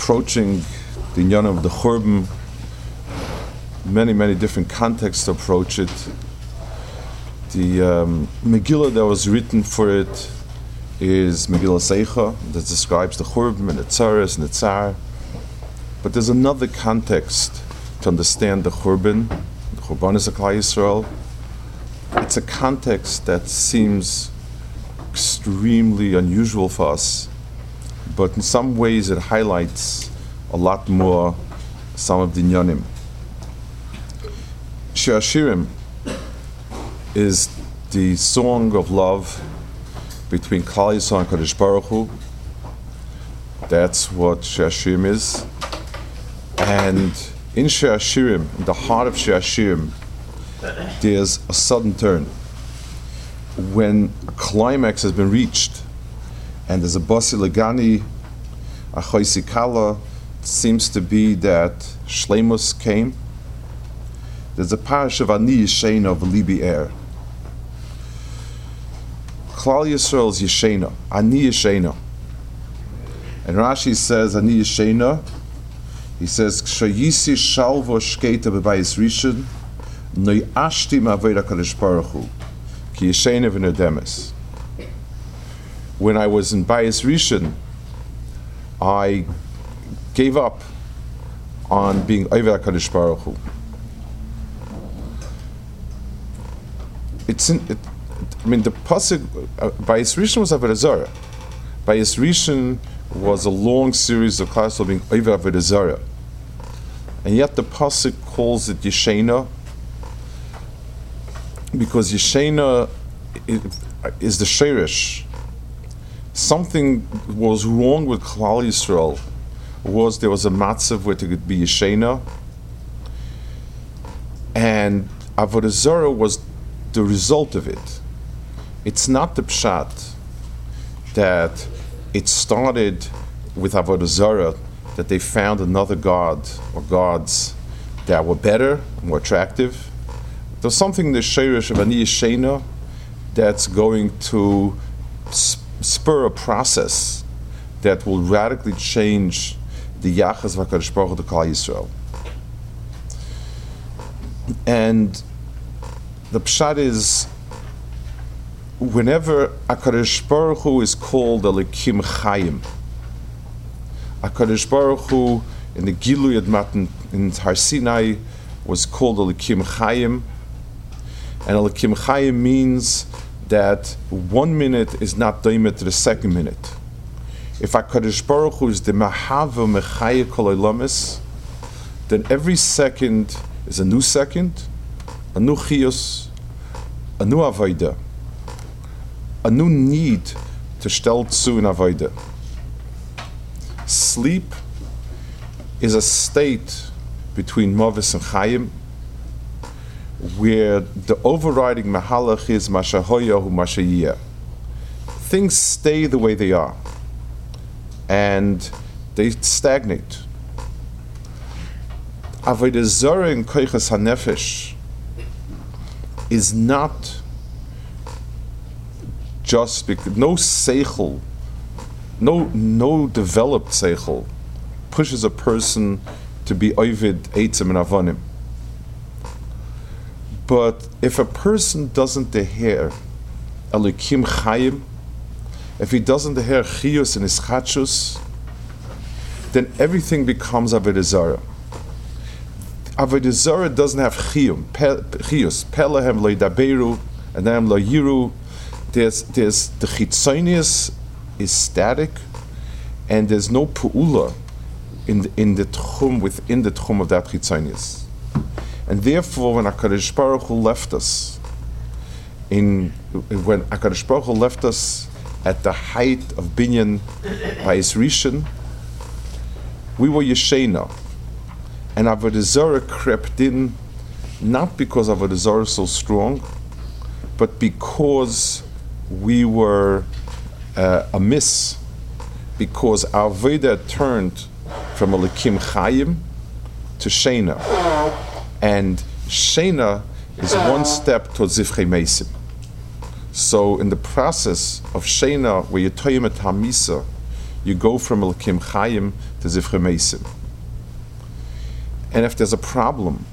approaching the Inyan of the Churban, many, many different contexts approach it. The um, Megillah that was written for it is Megillas Eicha, that describes the Churban and the Tzaras and the Tsar. But there's another context to understand the Churban, the Churban is a Klal Yisrael. It's a context that seems extremely unusual for us, but in some ways it highlights a lot more some of the Nyanim. Shir Hashirim is the song of love between Yisrael and Kadosh Baruch Hu. That's what Shir Hashirim is. And in Shir Hashirim, in the heart of Shir Hashirim, there's a sudden turn. When a climax has been reached, and there's a Basi Legani, a Choisikala, seems to be that Shlemus came. There's a parish of Ani Yishena of Libi Er. Klal Yisrael's Yishena, Ani Yishena. And Rashi says Ani Yishena, he says, Kshayisi Shalvo Shkeita Bebayis Rishon, Noi Ashti Ma'aveda Kadosh Baruch Hu, Ki Yishena V'Nedemes. When I was in Bayis Rishon, I gave up on being Oived HaKadosh Baruch Hu. It's in, it, I mean, the pasuk uh, Bayis Rishon was Avodah Zarah. Bayis Rishon was a long series of classes of being Oived Avodah Zarah. And yet the pasuk calls it Yeshena because Yeshena is the Sherish. Something was wrong with Klal Yisrael was there was a matzav where it could be Yeshena, and Avodah was the result of it. It's not the pshat that it started with Avodah that they found another god or gods that were better, more attractive. There's something in the Sheirish of Ani Yeshena that's going to spur a process that will radically change the Yachas V'Akadosh Baruch Hu to Klal Yisrael. And the pshat is, whenever Akadosh Baruch Hu is called Elikim Chayim, Akadosh Baruch Hu in the Gilu Yadmatan in Har Sinai was called Elikim Chayim, and Elikim Chayim means that one minute is not daimit to the second minute if HaKadosh Baruch Hu is the Mahava Mechaya Kol then every second is a new second, a new chiyus, a new avodah, a new need to stel zu in avodah. Sleep is a state between Mavis and Chayim, where the overriding mahalach is Mashahoya hu Mashayiyah. Things stay the way they are and they stagnate. Avodah Zarah in Koichas HaNefesh is not just because no seichel, no no developed seichel pushes a person to be ovid eitzim and avonim. But if a person doesn't deher alikim chayim, if he doesn't hear chiyus and ischachus, then everything becomes. Avodah zarah doesn't have chiyum, chiyus, pelahem loidaberu, and then loyiru. There's there's the chitzonius is static, and there's no pu'ula in the, in the tchum within the tchum of that chitzonius. And therefore, when Hakadosh Baruch Hu left us, in when Hakadosh Baruch Hu left us at the height of Binyan by his Rishon, we were Yeshena. And Avodah crept in, not because Avodah Zarah is so strong, but because we were uh, amiss, because our Veda turned from Elikim Chayim to Shena. And Shena is one step towards Zivchei Mesim. So in the process of Shena, where you're toyim et hamisa, you go from Elikim Chayim to Zivche Mesim. And if there's a problem,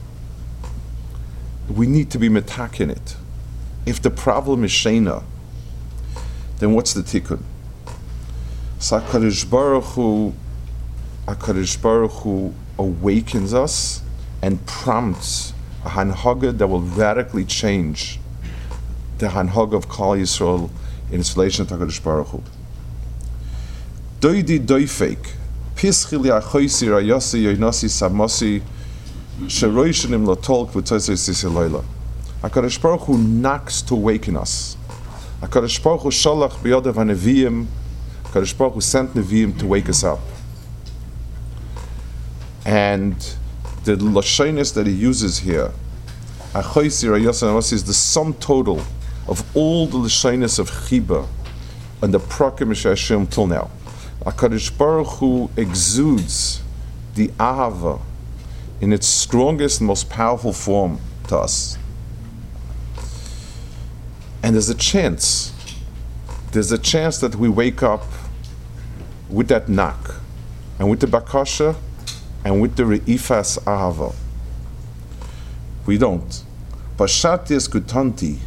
we need to be metakin it. If the problem is Shena, then what's the tikkun? So HaKadosh Baruch Hu, HaKadosh Baruch Hu awakens us and prompts a hanhaga that will radically change the hanhaga of Kal Yisrael in its relation to HaKadosh Baruch Hu. Doidi doifek, pischili achoisi rayasi yoinasi samosi, sheroishanim latol kvutzosei sisiloila. HaKadosh Baruch Hu knocks to awaken us. HaKadosh Baruch Hu shalach biyodav haneviyim, HaKadosh Baruch Hu sent Nevi'im to wake us up. And the lashonis that he uses here, achoisi rayasi yoinasi is the sum total of all the lashonis of chiba and the prakim Hashem till now. HaKadosh Baruch Hu exudes the ahava in its strongest and most powerful form to us. And there's a chance, there's a chance that we wake up with that knock, and with the bakasha, and with the re'ifas ahava. We don't. Pashatis gutanti,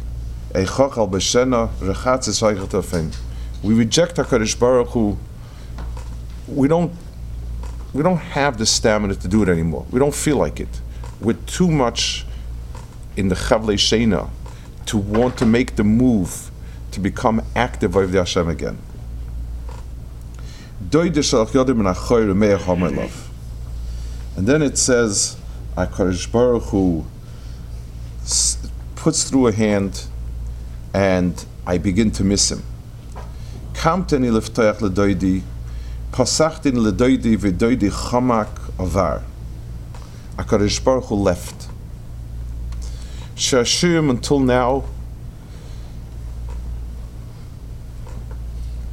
eichachal b'shena, rechatzis We reject HaKadosh Baruch Hu we don't we don't have the stamina to do it anymore. We don't feel like it. We're too much in the Chavle Shena to want to make the move to become active of the Hashem again. And then it says, HaKadosh Baruch Hu puts through a hand and I begin to miss him. Kamteni leftoyach ledoidi Pasachtin ledoidi v'doidi chamak avar. HaKadosh Baruch Hu left. Shashim until now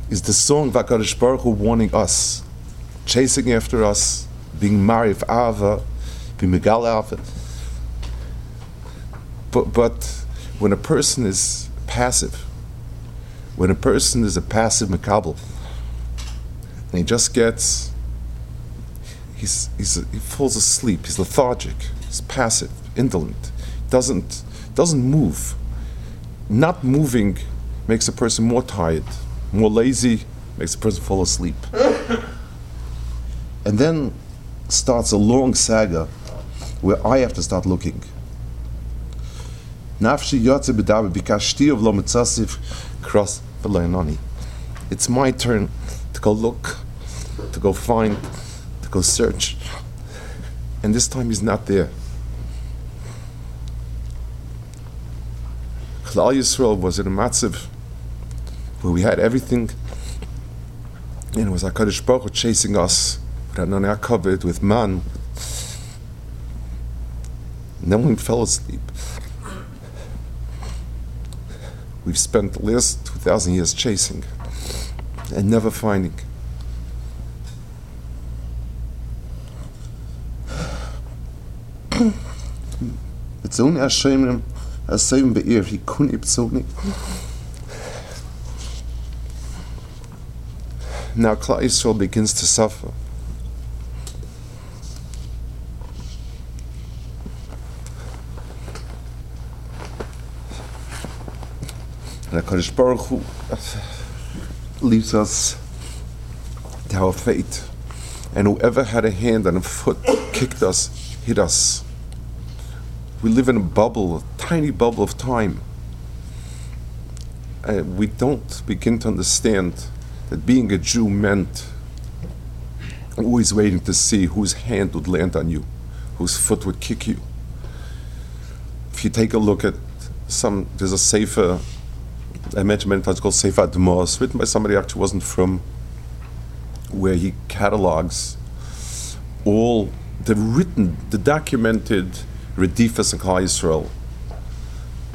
is the song of HaKadosh Baruch Hu warning us, chasing after us, being marif ava, being megal ava. But, but when a person is passive, when a person is a passive makabel, and he just gets he's, he's he falls asleep he's lethargic he's passive indolent doesn't doesn't move not moving makes a person more tired more lazy makes a person fall asleep and then starts a long saga where I have to start looking Nafshi yotze bedabe bikashti of lo mitzasif cross It's my turn to go look, to go find, to go search. And this time he's not there. Klal Yisrael was in a matziv where we had everything, and it was HaKadosh Baruch Hu chasing us with our covered with man. And then we fell asleep. We've spent the last 2,000 years chasing and never finding. it's only Hashem as same be'ir, he couldn't ibzogni. Now Klal Yisrael begins to suffer. And HaKadosh Baruch Hu leaves us to our fate. And whoever had a hand and a foot kicked us, hit us. We live in a bubble, a tiny bubble of time. And we don't begin to understand that being a Jew meant always waiting to see whose hand would land on you, whose foot would kick you. If you take a look at some, there's a safer I mentioned many times called Sefer Demos, written by somebody who actually wasn't from, where he catalogs all the written, the documented Redifas and Klal Yisrael.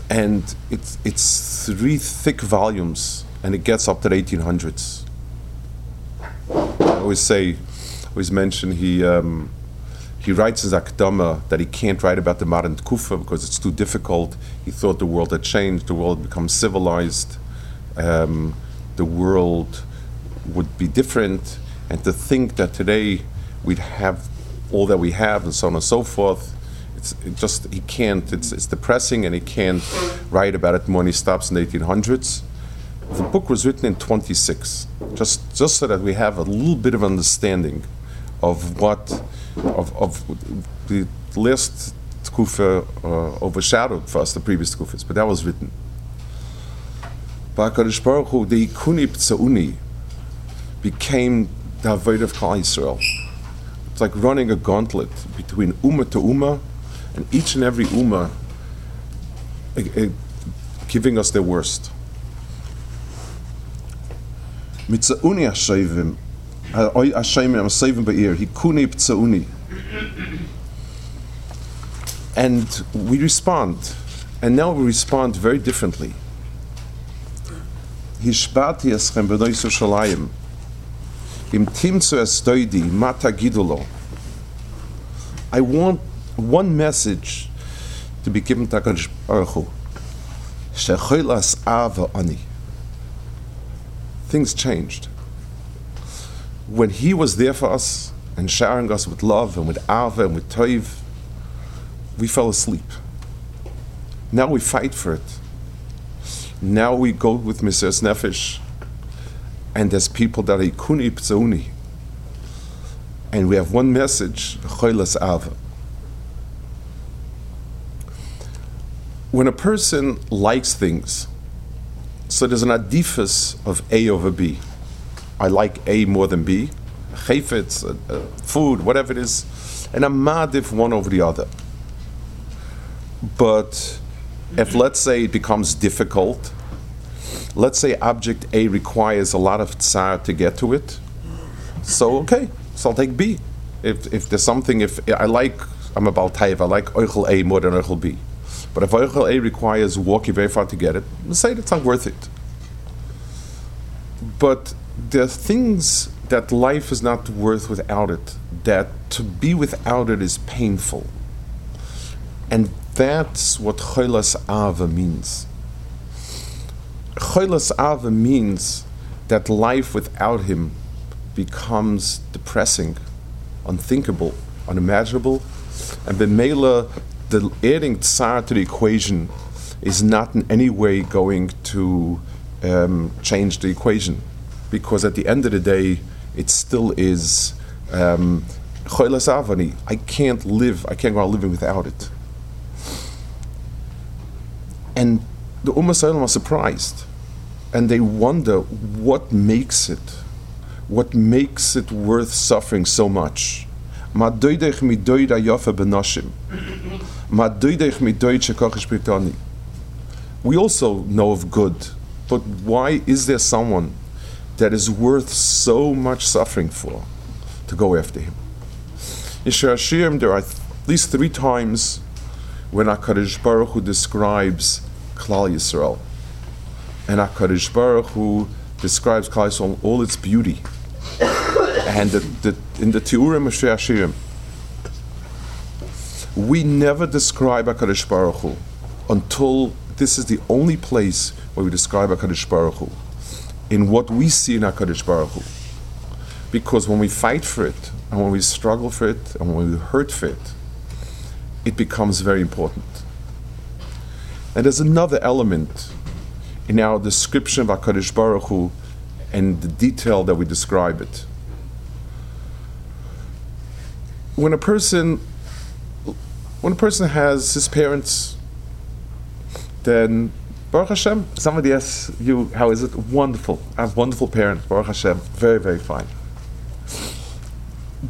And it's, it's three thick volumes, and it gets up to the 1800s. I always say, always mention he, um, he writes his Akdama that he can't write about the modern Kufa because it's too difficult. He thought the world had changed, the world had become civilized, um, the world would be different, and to think that today we'd have all that we have, and so on and so forth. It's it just he can't. It's, it's depressing, and he can't write about it when he stops in the 1800s. The book was written in 26, just just so that we have a little bit of understanding of what of, of the last tkufa uh, overshadowed for us the previous tkufas, but that was written. Bakadosh Baruch Hu, the Ikuni Ptsauni, became the Avodah of Klal Yisrael. It's like running a gauntlet between Ummah to Ummah, and each and every Ummah uh, uh, giving us their worst. Mitzauni I'm saving Hikuni Ptsauni. And we respond, and now we respond very differently. Im mata gidulo. I want one message to be given to HaKadosh Baruch Hu. Things changed. When He was there for us and showering us with love and with ava and with toiv, we fell asleep. Now we fight for it. Now we go with Mrs. Nefesh, and there's people that are ikuni. And we have one message, choilas ava. When a person likes things, so there's an adifus of A over B. I like A more than B. Chayfetz, uh, uh, food, whatever it is, and I'm madif one over the other. But if let's say it becomes difficult, let's say object A requires a lot of tsar to get to it, so okay, so I'll take B. If, if there's something, if I like, I'm about taiv, I like oichel A more than oichel B. But if oichel A requires walking very far to get it, say it's not worth it. But are things that life is not worth without it, that to be without it is painful. And that's what Cholas Ava means. Cholas Ava means that life without him becomes depressing, unthinkable, unimaginable, and Bemela, the adding tsar to the equation is not in any way going to um, change the equation, because at the end of the day, it still is um. I can't live, I can't go on living without it. And the Umas Olam are surprised. And they wonder what makes it, what makes it worth suffering so much. We also know of good, but why is there someone that is worth so much suffering for to go after him? In Shir there are at least three times when HaKadosh Baruch Hu describes Klal Yisrael. And HaKadosh Baruch Hu describes Klal Yisrael all its beauty. and the, the, in the Tiurim of Hashirim, we never describe HaKadosh Baruch Hu until this is the only place where we describe HaKadosh Baruch Hu in what we see in HaKadosh Baruch Hu. Because when we fight for it, and when we struggle for it, and when we hurt for it, it becomes very important. And there's another element in our description of HaKadosh Baruch Hu and the detail that we describe it. When a person when a person has his parents, then Baruch Hashem, somebody asks you, how is it? Wonderful. I have wonderful parents, Baruch Hashem, very, very fine.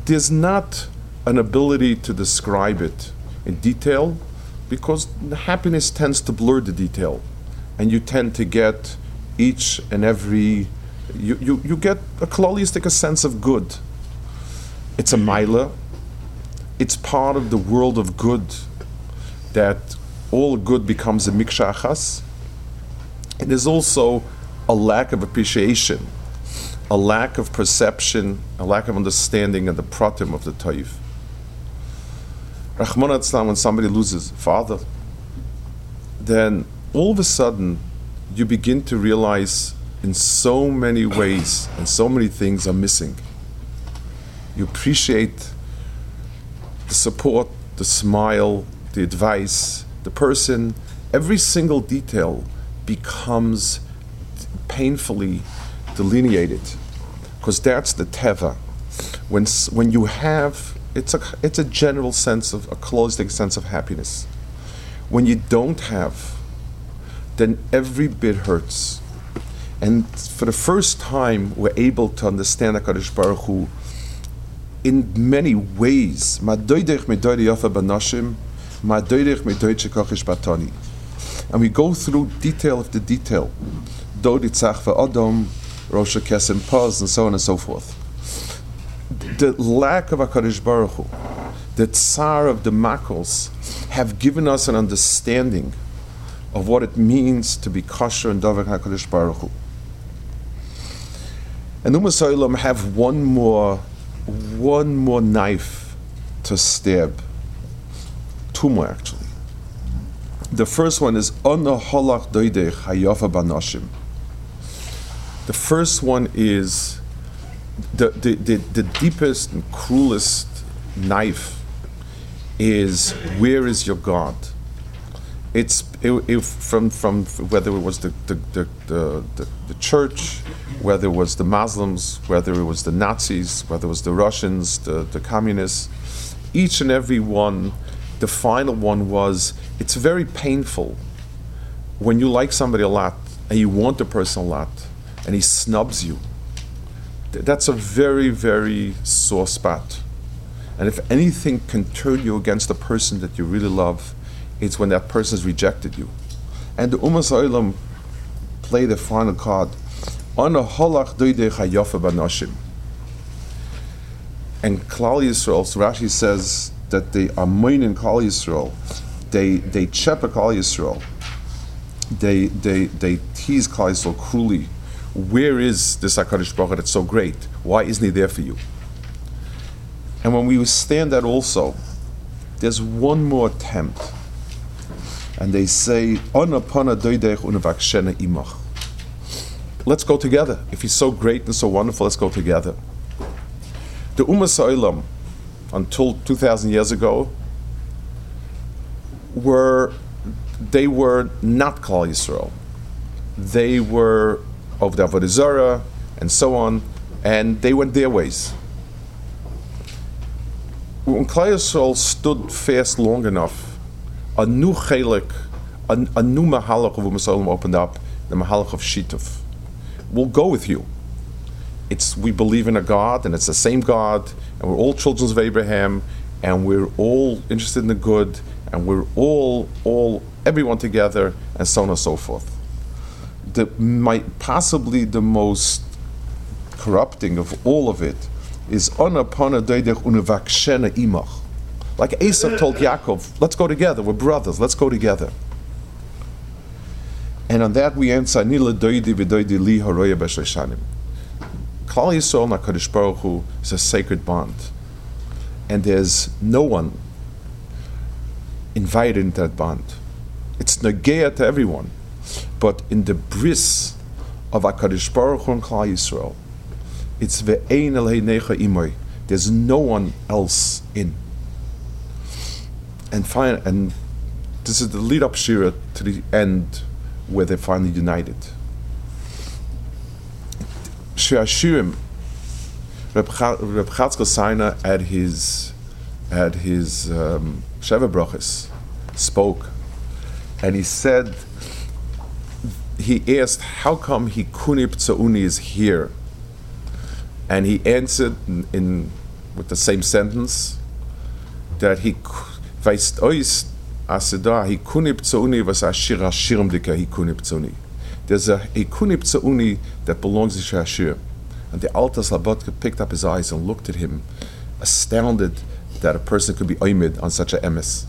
There's not an ability to describe it in detail because happiness tends to blur the detail and you tend to get each and every you, you, you get a klalistic a sense of good it's a mila it's part of the world of good that all good becomes a mikshachas is also a lack of appreciation a lack of perception a lack of understanding of the pratim of the taif Rahman Islam, when somebody loses father, then all of a sudden you begin to realize in so many ways, and so many things are missing. You appreciate the support, the smile, the advice, the person, every single detail becomes painfully delineated because that's the teva. When, when you have, it's a, it's a general sense of, a closed sense of happiness. When you don't have, then every bit hurts. And for the first time, we're able to understand HaKadosh Baruch Hu in many ways. And we go through detail of the detail. Doditzach Adam, Rosh Kesem Paz, and so on and so forth. The lack of HaKadosh Baruch Hu, the tsar of the makos, have given us an understanding of what it means to be kosher and Davak HaKadosh Baruch Hu. And Umm have one more, one more knife to stab. Two more actually. The first one is Ona Holach Doidech Hayafa Banashim. The first one is the, the, the, the deepest and cruelest knife is where is your God? It's it, it, from from whether it was the the, the, the, the, the church, whether it was the Muslims, whether it was the Nazis, whether it was the Russians, the, the communists, each and every one, the final one was it's very painful when you like somebody a lot and you want the person a lot and he snubs you. That's a very, very sore spot. And if anything can turn you against the person that you really love, it's when that person has rejected you. And the Umas Olam play the final card. Ana holach banashim. And Klal Yisrael, so Rashi says that they are moin in Klal Yisrael. They they chepa Klal Yisrael. They they they tease Klal Yisrael cruelly. Where is this Hakadosh Baruch that's so great? Why isn't he there for you? And when we stand that also, there's one more attempt and they say, Let's go together. If he's so great and so wonderful, let's go together. The Sa'ilam, until 2,000 years ago, were they were not Klal Yisrael. They were of the Avodah and so on, and they went their ways. When Klal Yisrael stood fast long enough a new chelik, a, a new mahalach of Umasalim opened up, the mahalach of Shituf. We'll go with you. It's we believe in a God, and it's the same God, and we're all children of Abraham, and we're all interested in the good, and we're all all everyone together, and so on and so forth. The might possibly the most corrupting of all of it is on upon a unavakshena imach like Esau told Yaakov, let's go together, we're brothers, let's go together. And on that we answer, Nila doidi v'doidi li haroya b'sheshanim. Klal Yisrael and HaKadosh Baruch Hu is a sacred bond. And there's no one invited that bond. It's negea to everyone. But in the bris of HaKadosh Baruch Hu and Klal Yisrael, it's ve'ein elhei necha imoy. There's no one else in and fine, and this is the lead up shira to the end where they're finally united. Shir Shirim, Reb Chatzkel Sarna at his at his um, Sheva spoke, and he said he asked how come he Kunip Tzauni is here, and he answered in, in with the same sentence that he Weißt ois, as da hikuni ptzauni was a shir shirim dika hikuni ptzauni. There's a hikuni ptzauni that belongs to Shashir. And the Alta Slabodka picked up his eyes and looked at him, astounded that a person could be oimid on such a emes.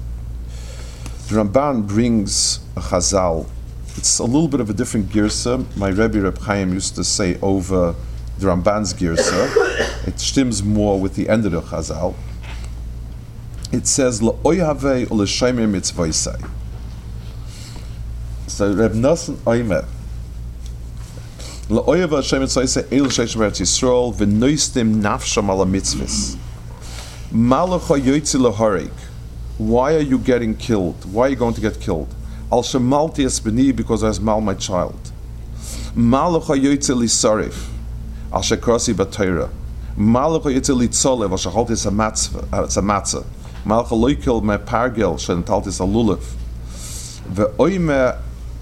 The Ramban brings a chazal. It's a little bit of a different girsa. My Rebbe Reb Chaim used to say over the Ramban's girsa. It stims more with the end of the chazal it says La'oyave u'l'shomer mitzvoisai. So Reb Nosson Oimer, La'oyev Hashem Yitzayse El Sheish Beretz Yisrael v'noistim nafsham ala mitzvahs. Why are you getting killed? Why are you going to get killed? Al shemalti es b'ni because I mal my child. Malacha yoytzi lisarif. Al shekrasi b'toira. Malacha yoytzi litzolev. Al shechalti es a uh, matzah. Malacha loikil me pargel shentalti lulav. Ve'oime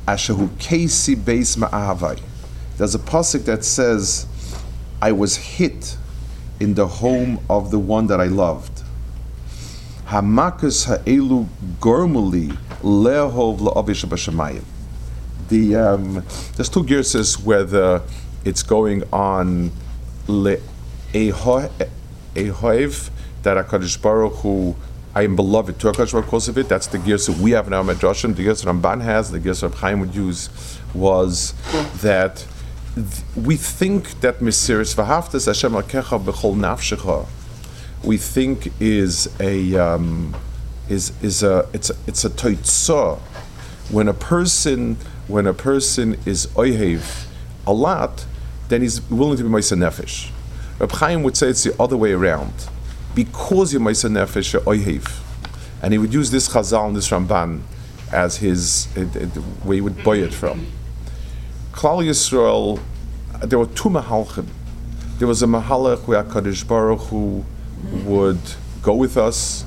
ashehu kesi beis ma'avai. There's a pasuk that says, "I was hit in the home of the one that I loved." Hamakus ha'elu gormuli lehov la'avish b'shemayim. The um, there's two gears whether it's going on le ehoiv that Hakadosh Baruch Hu I am beloved to HaKadosh Baruch because of it. That's the that we have in our Medrashim. The that Ramban has, the that Chaim would use, was that th- we think that Mesiris V'haftas Hashem Akecha B'chol Nafshecha, we think is a um, is is a it's a, it's a toitzah. When a person when a person is oihev a lot, then he's willing to be Ma'aser Nefesh. Reb Chaim would say it's the other way around because you're Ma'aser Nefesh, you're Oihev. And he would use this Chazal and this Ramban as his, uh, uh, where he would buy it from. Klal Yisrael, there were two Mahalchim. There was a Mahalach where HaKadosh Baruch who would go with us,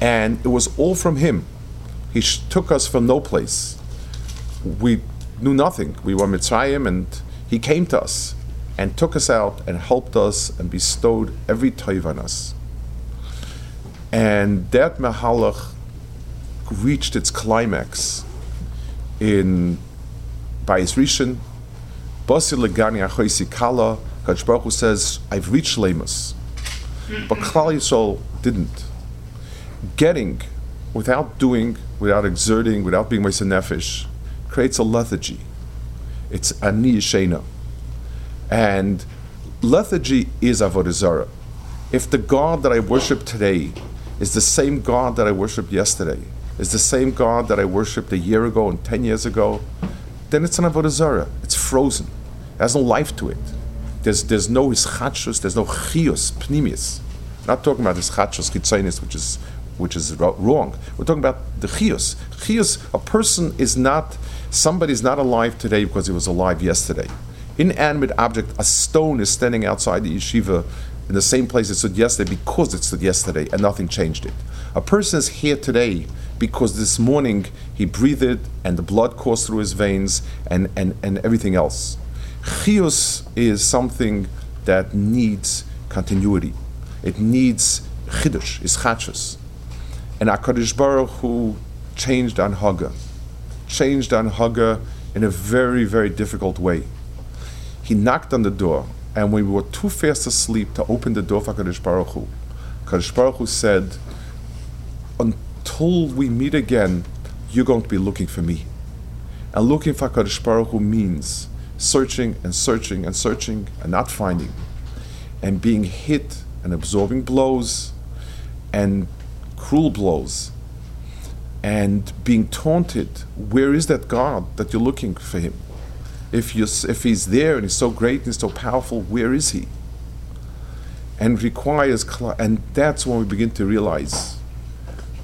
and it was all from him. He sh- took us from no place. We knew nothing. We were Mitzrayim, and he came to us and took us out and helped us and bestowed every toiv on us. And that Mahalach reached its climax in Bayis Rishon, Basi Legani Achoisi Kala, Baruch Hu says, I've reached Lemus. Mm-hmm. But Klal Yisrael didn't. Getting, without doing, without exerting, without being Mesa Nefesh, creates a lethargy. It's Ani Yishena. And lethargy is Avodah Zarah. If the God that I worship today is the same God that I worshiped yesterday, is the same God that I worshipped a year ago and ten years ago, then it's an Avodah. It's frozen. It has no life to it. There's, there's no ischatshus, there's no chios, pnimius. Not talking about ischatshus, chitzonis, which is which is wrong. We're talking about the chios. Chios, a person is not, somebody is not alive today because he was alive yesterday. Inanimate object, a stone is standing outside the yeshiva in the same place it stood yesterday because it stood yesterday and nothing changed it. A person is here today because this morning he breathed and the blood coursed through his veins and, and, and everything else. Chios is something that needs continuity. It needs chidush, is chachus. And HaKadosh Baruch Hu changed on Haga, changed on Haga in a very, very difficult way. He knocked on the door, and we were too fast asleep to open the door for HaKadosh Baruch Hu. Baruch Hu said, until we meet again, you're going to be looking for me. And looking for HaKadosh Baruch Hu means searching and searching and searching and not finding, and being hit and absorbing blows and cruel blows and being taunted. Where is that God that you're looking for him? If, you if he's there and he's so great and he's so powerful, where is he? And requires, and that's when we begin to realize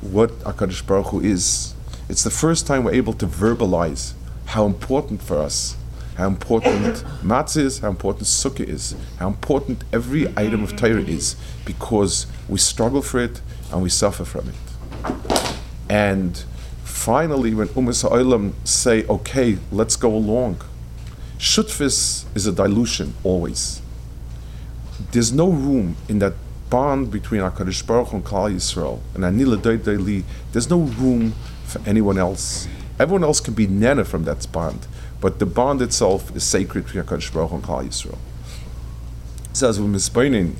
what HaKadosh Baruch Hu is. It's the first time we're able to verbalize how important for us, how important matzah is, how important sukkah is, how important every item of Torah is, because we struggle for it and we suffer from it. And finally, when Umas Ha'olam say, okay, let's go along, Shutfis is a dilution always. There's no room in that bond between HaKadosh Baruch Hu and Klal Yisrael, and Anila Daili, there's no room for anyone else. Everyone else can be nana from that bond, but the bond itself is sacred between HaKadosh Baruch Hu and Klal Yisrael. It says we're misbaining,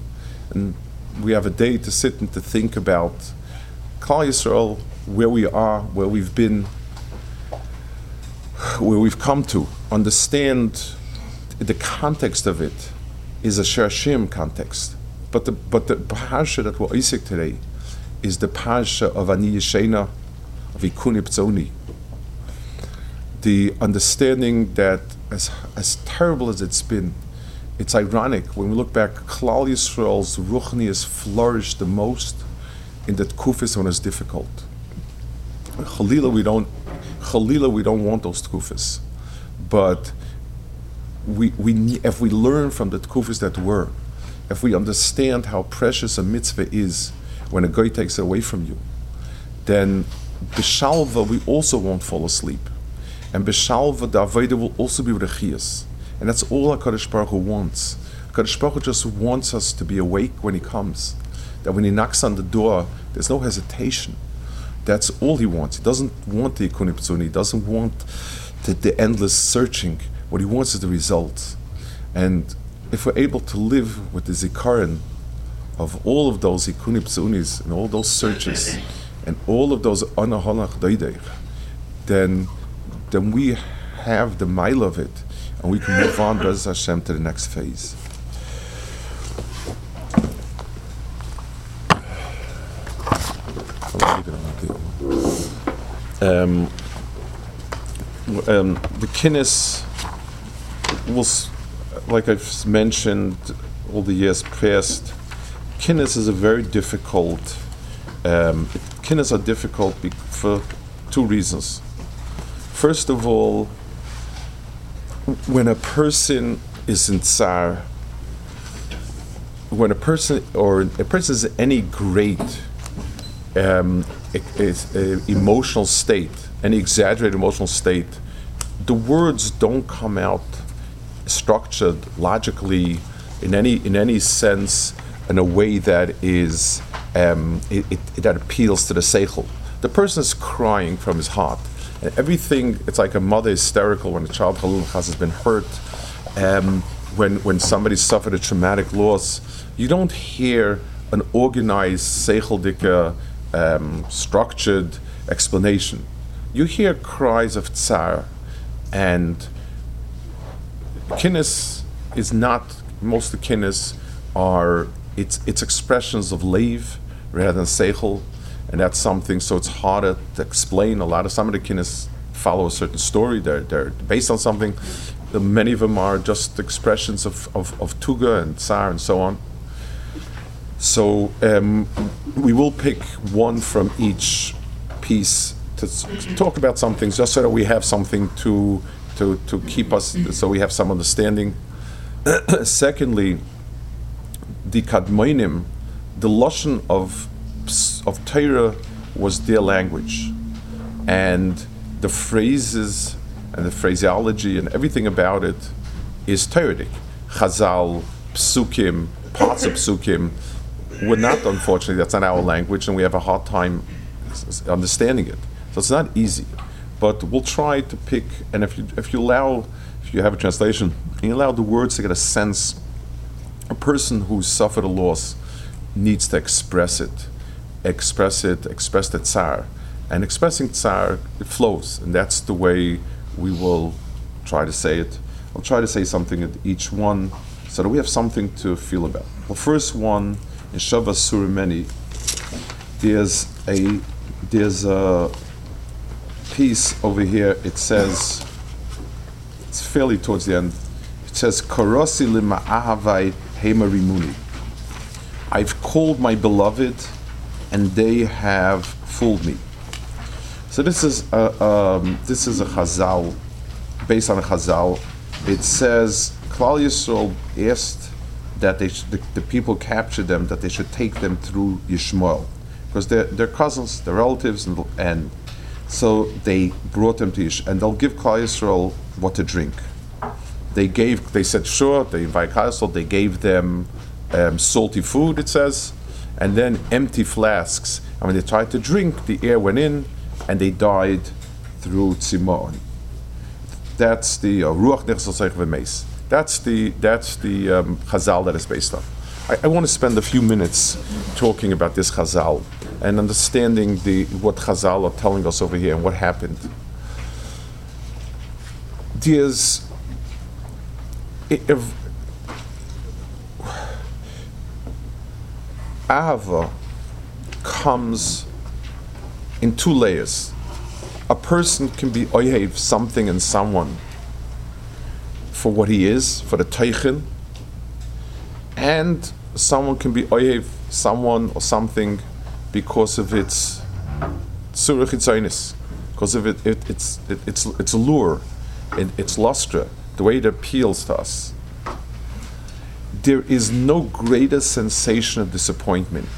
and we have a day to sit and to think about Klal Yisrael, where we are, where we've been, where we've come to. Understand the context of it is a Sherashim context. But the but the parsha that we're Isaac today is the parsha of Ani Yeshena, of Ikuni. The understanding that as, as terrible as it's been, it's ironic when we look back, Klal Yisrael's Ruchnius flourished the most in the Kufis when it's difficult. Chalila, we don't, Chalila, we don't want those Kufis. But we, we, if we learn from the Kufis that were, if we understand how precious a mitzvah is when a guy takes it away from you, then Bishalva, we also won't fall asleep. And Bishalva, the Aveda will also be rechias. And that's all HaKadosh Baruch Hu wants. HaKadosh Baruch Hu just wants us to be awake when He comes. That when He knocks on the door, there's no hesitation. That's all He wants. He doesn't want the Ikunipzuni. He doesn't want the, the endless searching. What He wants is the result. And if we're able to live with the Zikaron of all of those Ikunipzunis and all those searches and all of those Anaholach Doideich, then, then we have the mile of it and we can move on, Bez Hashem, to the next phase. Um, um, the kinnis was, like I've mentioned all the years past, kinnis is a very difficult. Um, kinnis are difficult for two reasons. First of all, when a person is in tsar, when a person or a person is in any great um, e- e- e- emotional state, any exaggerated emotional state, the words don't come out structured logically in any in any sense in a way that is um, it, it, that appeals to the seichel. The person is crying from his heart. And everything, it's like a mother hysterical when a child has been hurt, um, when, when somebody suffered a traumatic loss. You don't hear an organized, seicheldige, um, structured explanation. You hear cries of tsar, and kinnis is not, most of the kinnis are, it's, it's expressions of lave rather than seichel and that's something. So it's harder to explain. A lot of some of the kinnis follow a certain story. They're they're based on something. Many of them are just expressions of, of, of tuga and tsar and so on. So um, we will pick one from each piece to talk about some things, just so that we have something to to to keep us, so we have some understanding. Secondly, the kadmoinim, the lashon of of Torah was their language, and the phrases and the phraseology and everything about it is Toradic. Chazal, psukim, parts of psukim were not, unfortunately, that's not our language, and we have a hard time understanding it. So it's not easy, but we'll try to pick. And if you if you allow, if you have a translation, and you allow the words to get a sense, a person who suffered a loss needs to express it express it, express the tsar. And expressing tsar, it flows, and that's the way we will try to say it. I'll try to say something at each one so that we have something to feel about. The first one in Shavas Surimeni, there's a there's a piece over here. It says it's fairly towards the end. It says Karosi ahavai hemarimuni. I've called my beloved and they have fooled me. So this is a, um, this is a Chazal, based on a Chazal. It says Klal Yisrael asked that they sh- the, the people captured them that they should take them through Yishmael because they're, they're cousins, they're relatives, and, and so they brought them to Yish, and they'll give Klal Yisrael what to drink. They gave, they said sure. They invite Klal Yisrael. They gave them um, salty food. It says and then empty flasks. And when they tried to drink, the air went in, and they died through tzimon. That's the uh, ruach nechsel v'meis. That's the that's the um, chazal that is based on. I, I want to spend a few minutes talking about this chazal and understanding the what chazal are telling us over here and what happened. There's if Ahava comes in two layers. A person can be oyev something and someone for what he is, for the teichin, and someone can be oyev, someone or something, because of its tzurich because of it, it it's it, it's its lure, it, its lustre, the way it appeals to us. There is no greater sensation of disappointment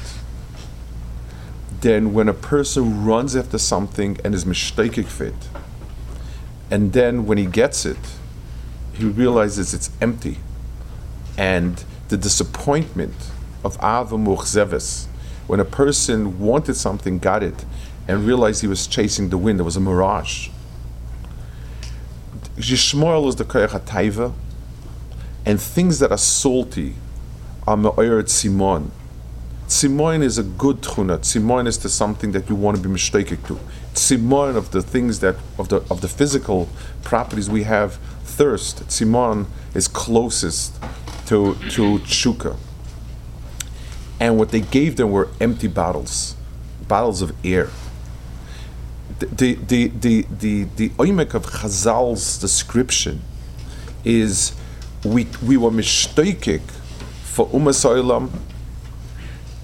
than when a person runs after something and is mistakik fit, and then when he gets it, he realizes it's empty, and the disappointment of Ava Muchzeves, when a person wanted something, got it, and realized he was chasing the wind, it was a mirage. Yishmoel is the Koyach HaTaiva, and things that are salty are Me'oyer Simon. Simon is a good tchuna. Simon is to something that you want to be mistaken to. Simon of the things that of the of the physical properties we have. Thirst. Simon is closest to to chuka. And what they gave them were empty bottles, bottles of air. The the the the the oimek of Chazal's description is we we were mistaken for Umas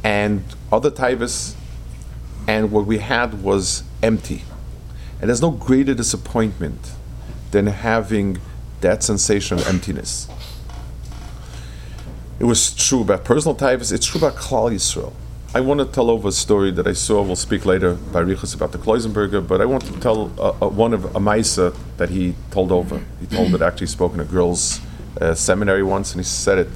and other taivas, and what we had was empty. And there's no greater disappointment than having that sensation of emptiness. It was true about personal taivas, it's true about Klal Yisrael. I want to tell over a story that I saw, we'll speak later by Richas about the Kloisenberger, but I want to tell uh, uh, one of a Maisa that he told over. He told it actually spoke in a girls' uh, seminary once, and he said it.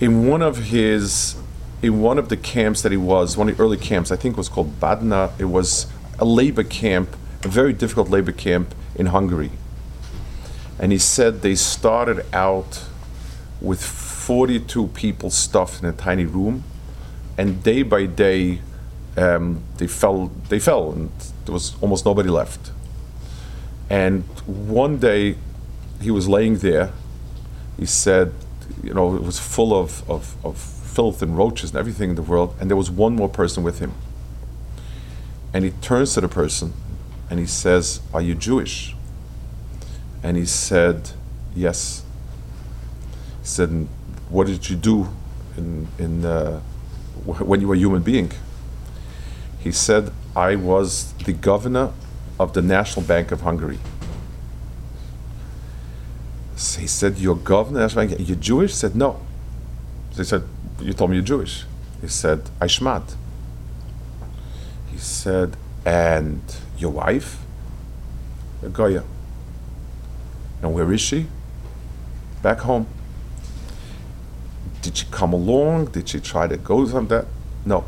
In one of his in one of the camps that he was, one of the early camps, I think it was called Badna. It was a labor camp, a very difficult labor camp in Hungary. And he said they started out with 42 people stuffed in a tiny room, and day by day, um, they fell. They fell, and there was almost nobody left. And one day, he was laying there. He said, you know, it was full of, of, of filth and roaches and everything in the world, and there was one more person with him. And he turns to the person and he says, Are you Jewish? And he said, Yes. He said, What did you do in, in, uh, when you were a human being? He said, I was the governor of the National Bank of Hungary. So he said, You're governor? You're Jewish? He said, No. So he said, you told me you're Jewish. He said, Aishmat. He said, and your wife? A Goya. And where is she? Back home. Did she come along? Did she try to go some that? No.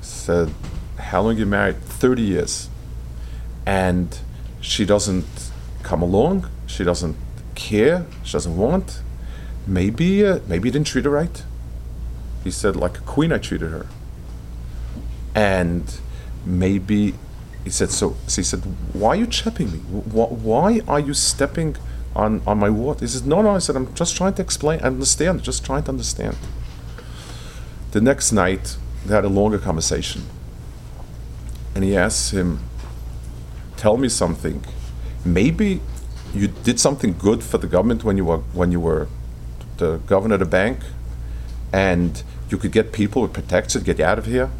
Said, how long you married? 30 years. And she doesn't come along. She doesn't care. She doesn't want. Maybe, uh, maybe you didn't treat her right. He said, like a queen, I treated her. And maybe he said, so, so he said, why are you chipping me? Why are you stepping on, on my water? He says, no, no. I said, I'm just trying to explain, understand, just trying to understand. The next night, they had a longer conversation. And he asked him, tell me something. Maybe you did something good for the government when you were, when you were the governor of the bank and you could get people with protection, get out of here.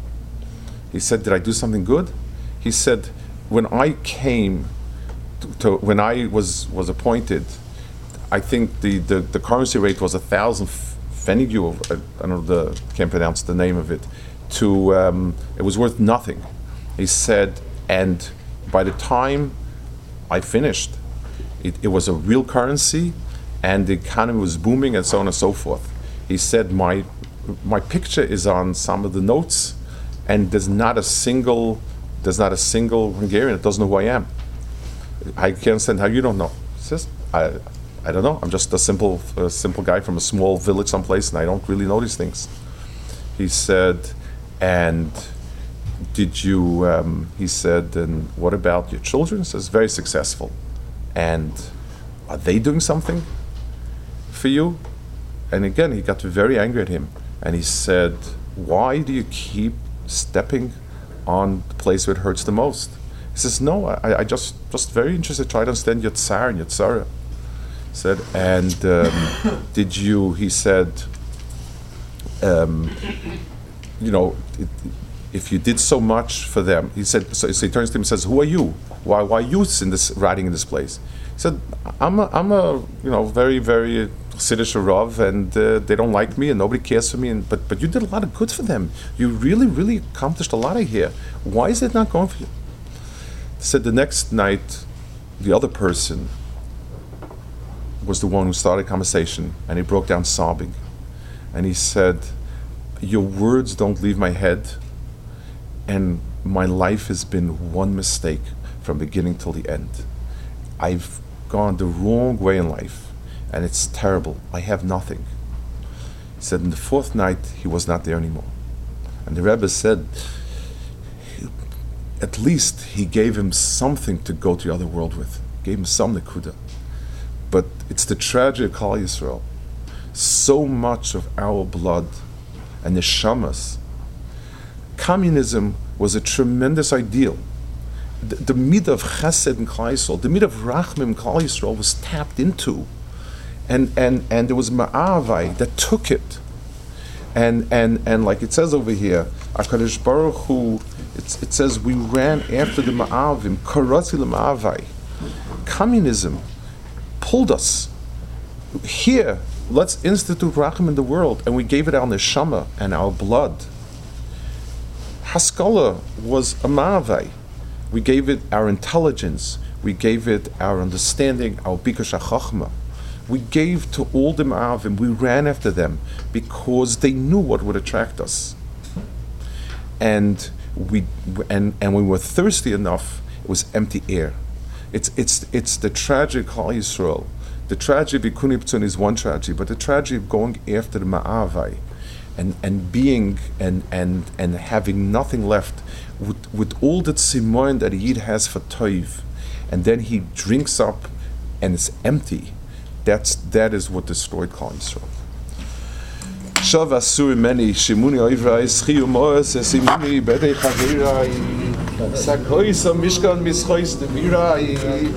He said, Did I do something good? He said, When I came to, when I was, was appointed, I think the, the, the currency rate was a thousand pfennig, I, I don't know, the, can't pronounce the name of it, to, um, it was worth nothing. He said, and by the time I finished, it, it was a real currency and the economy was booming and so on and so forth he said, my, my picture is on some of the notes, and there's not a single, there's not a single Hungarian that doesn't know who I am. I can't understand how you don't know. Says, I, I don't know. I'm just a simple, a simple guy from a small village someplace, and I don't really know these things. He said, and did you? Um, he said, and what about your children? He says, very successful, and are they doing something for you? and again, he got very angry at him. And he said, Why do you keep stepping on the place where it hurts the most? He says, No, I, I just just very interested to try to understand your tsar and your tsara. Said, and um, did you? He said, um, you know, it, if you did so much for them, he said. So, so he turns to him and says, "Who are you? Why, why are you in this riding in this place?" He said, "I'm a, I'm a, you know, very, very Siddish Rav, and uh, they don't like me, and nobody cares for me. And but, but you did a lot of good for them. You really, really accomplished a lot of here. Why is it not going for you?" Said the next night, the other person was the one who started conversation, and he broke down sobbing, and he said, "Your words don't leave my head." and my life has been one mistake from beginning till the end. I've gone the wrong way in life, and it's terrible. I have nothing. He said, in the fourth night, he was not there anymore. And the Rebbe said, at least he gave him something to go to the other world with, gave him some nekuda. But it's the tragedy of Klal Yisrael. So much of our blood and the shamas communism was a tremendous ideal. The, the midah of chesed in Klal Yisrael, the midah of rachmim in Klal Yisrael was tapped into, and and and there was ma'avai that took it, and and and like it says over here, Hakadosh Baruch Hu, it says we ran after the ma'avim, karati ma'avai. Communism pulled us here. Let's institute rachim in the world, and we gave it our neshama and our blood Haskalah was a ma'avai. We gave it our intelligence. We gave it our understanding, our bikush chachma. We gave to all the ma'avim. We ran after them because they knew what would attract us. And we and and we were thirsty enough, it was empty air. It's it's it's the tragic Klal Yisrael. The tragedy of is one tragedy, but the tragedy of going after the ma'avai and, and being and, and, and having nothing left with, with all the tzimoin that Yid has for toiv, and then he drinks up and it's empty, that's, that is what destroyed Klal Yisrael. עכשיו עשו ממני שימוני עברה אסחי ומורס אסימוני בדי חבירה שק הויס ומשכן מסחויס דמירה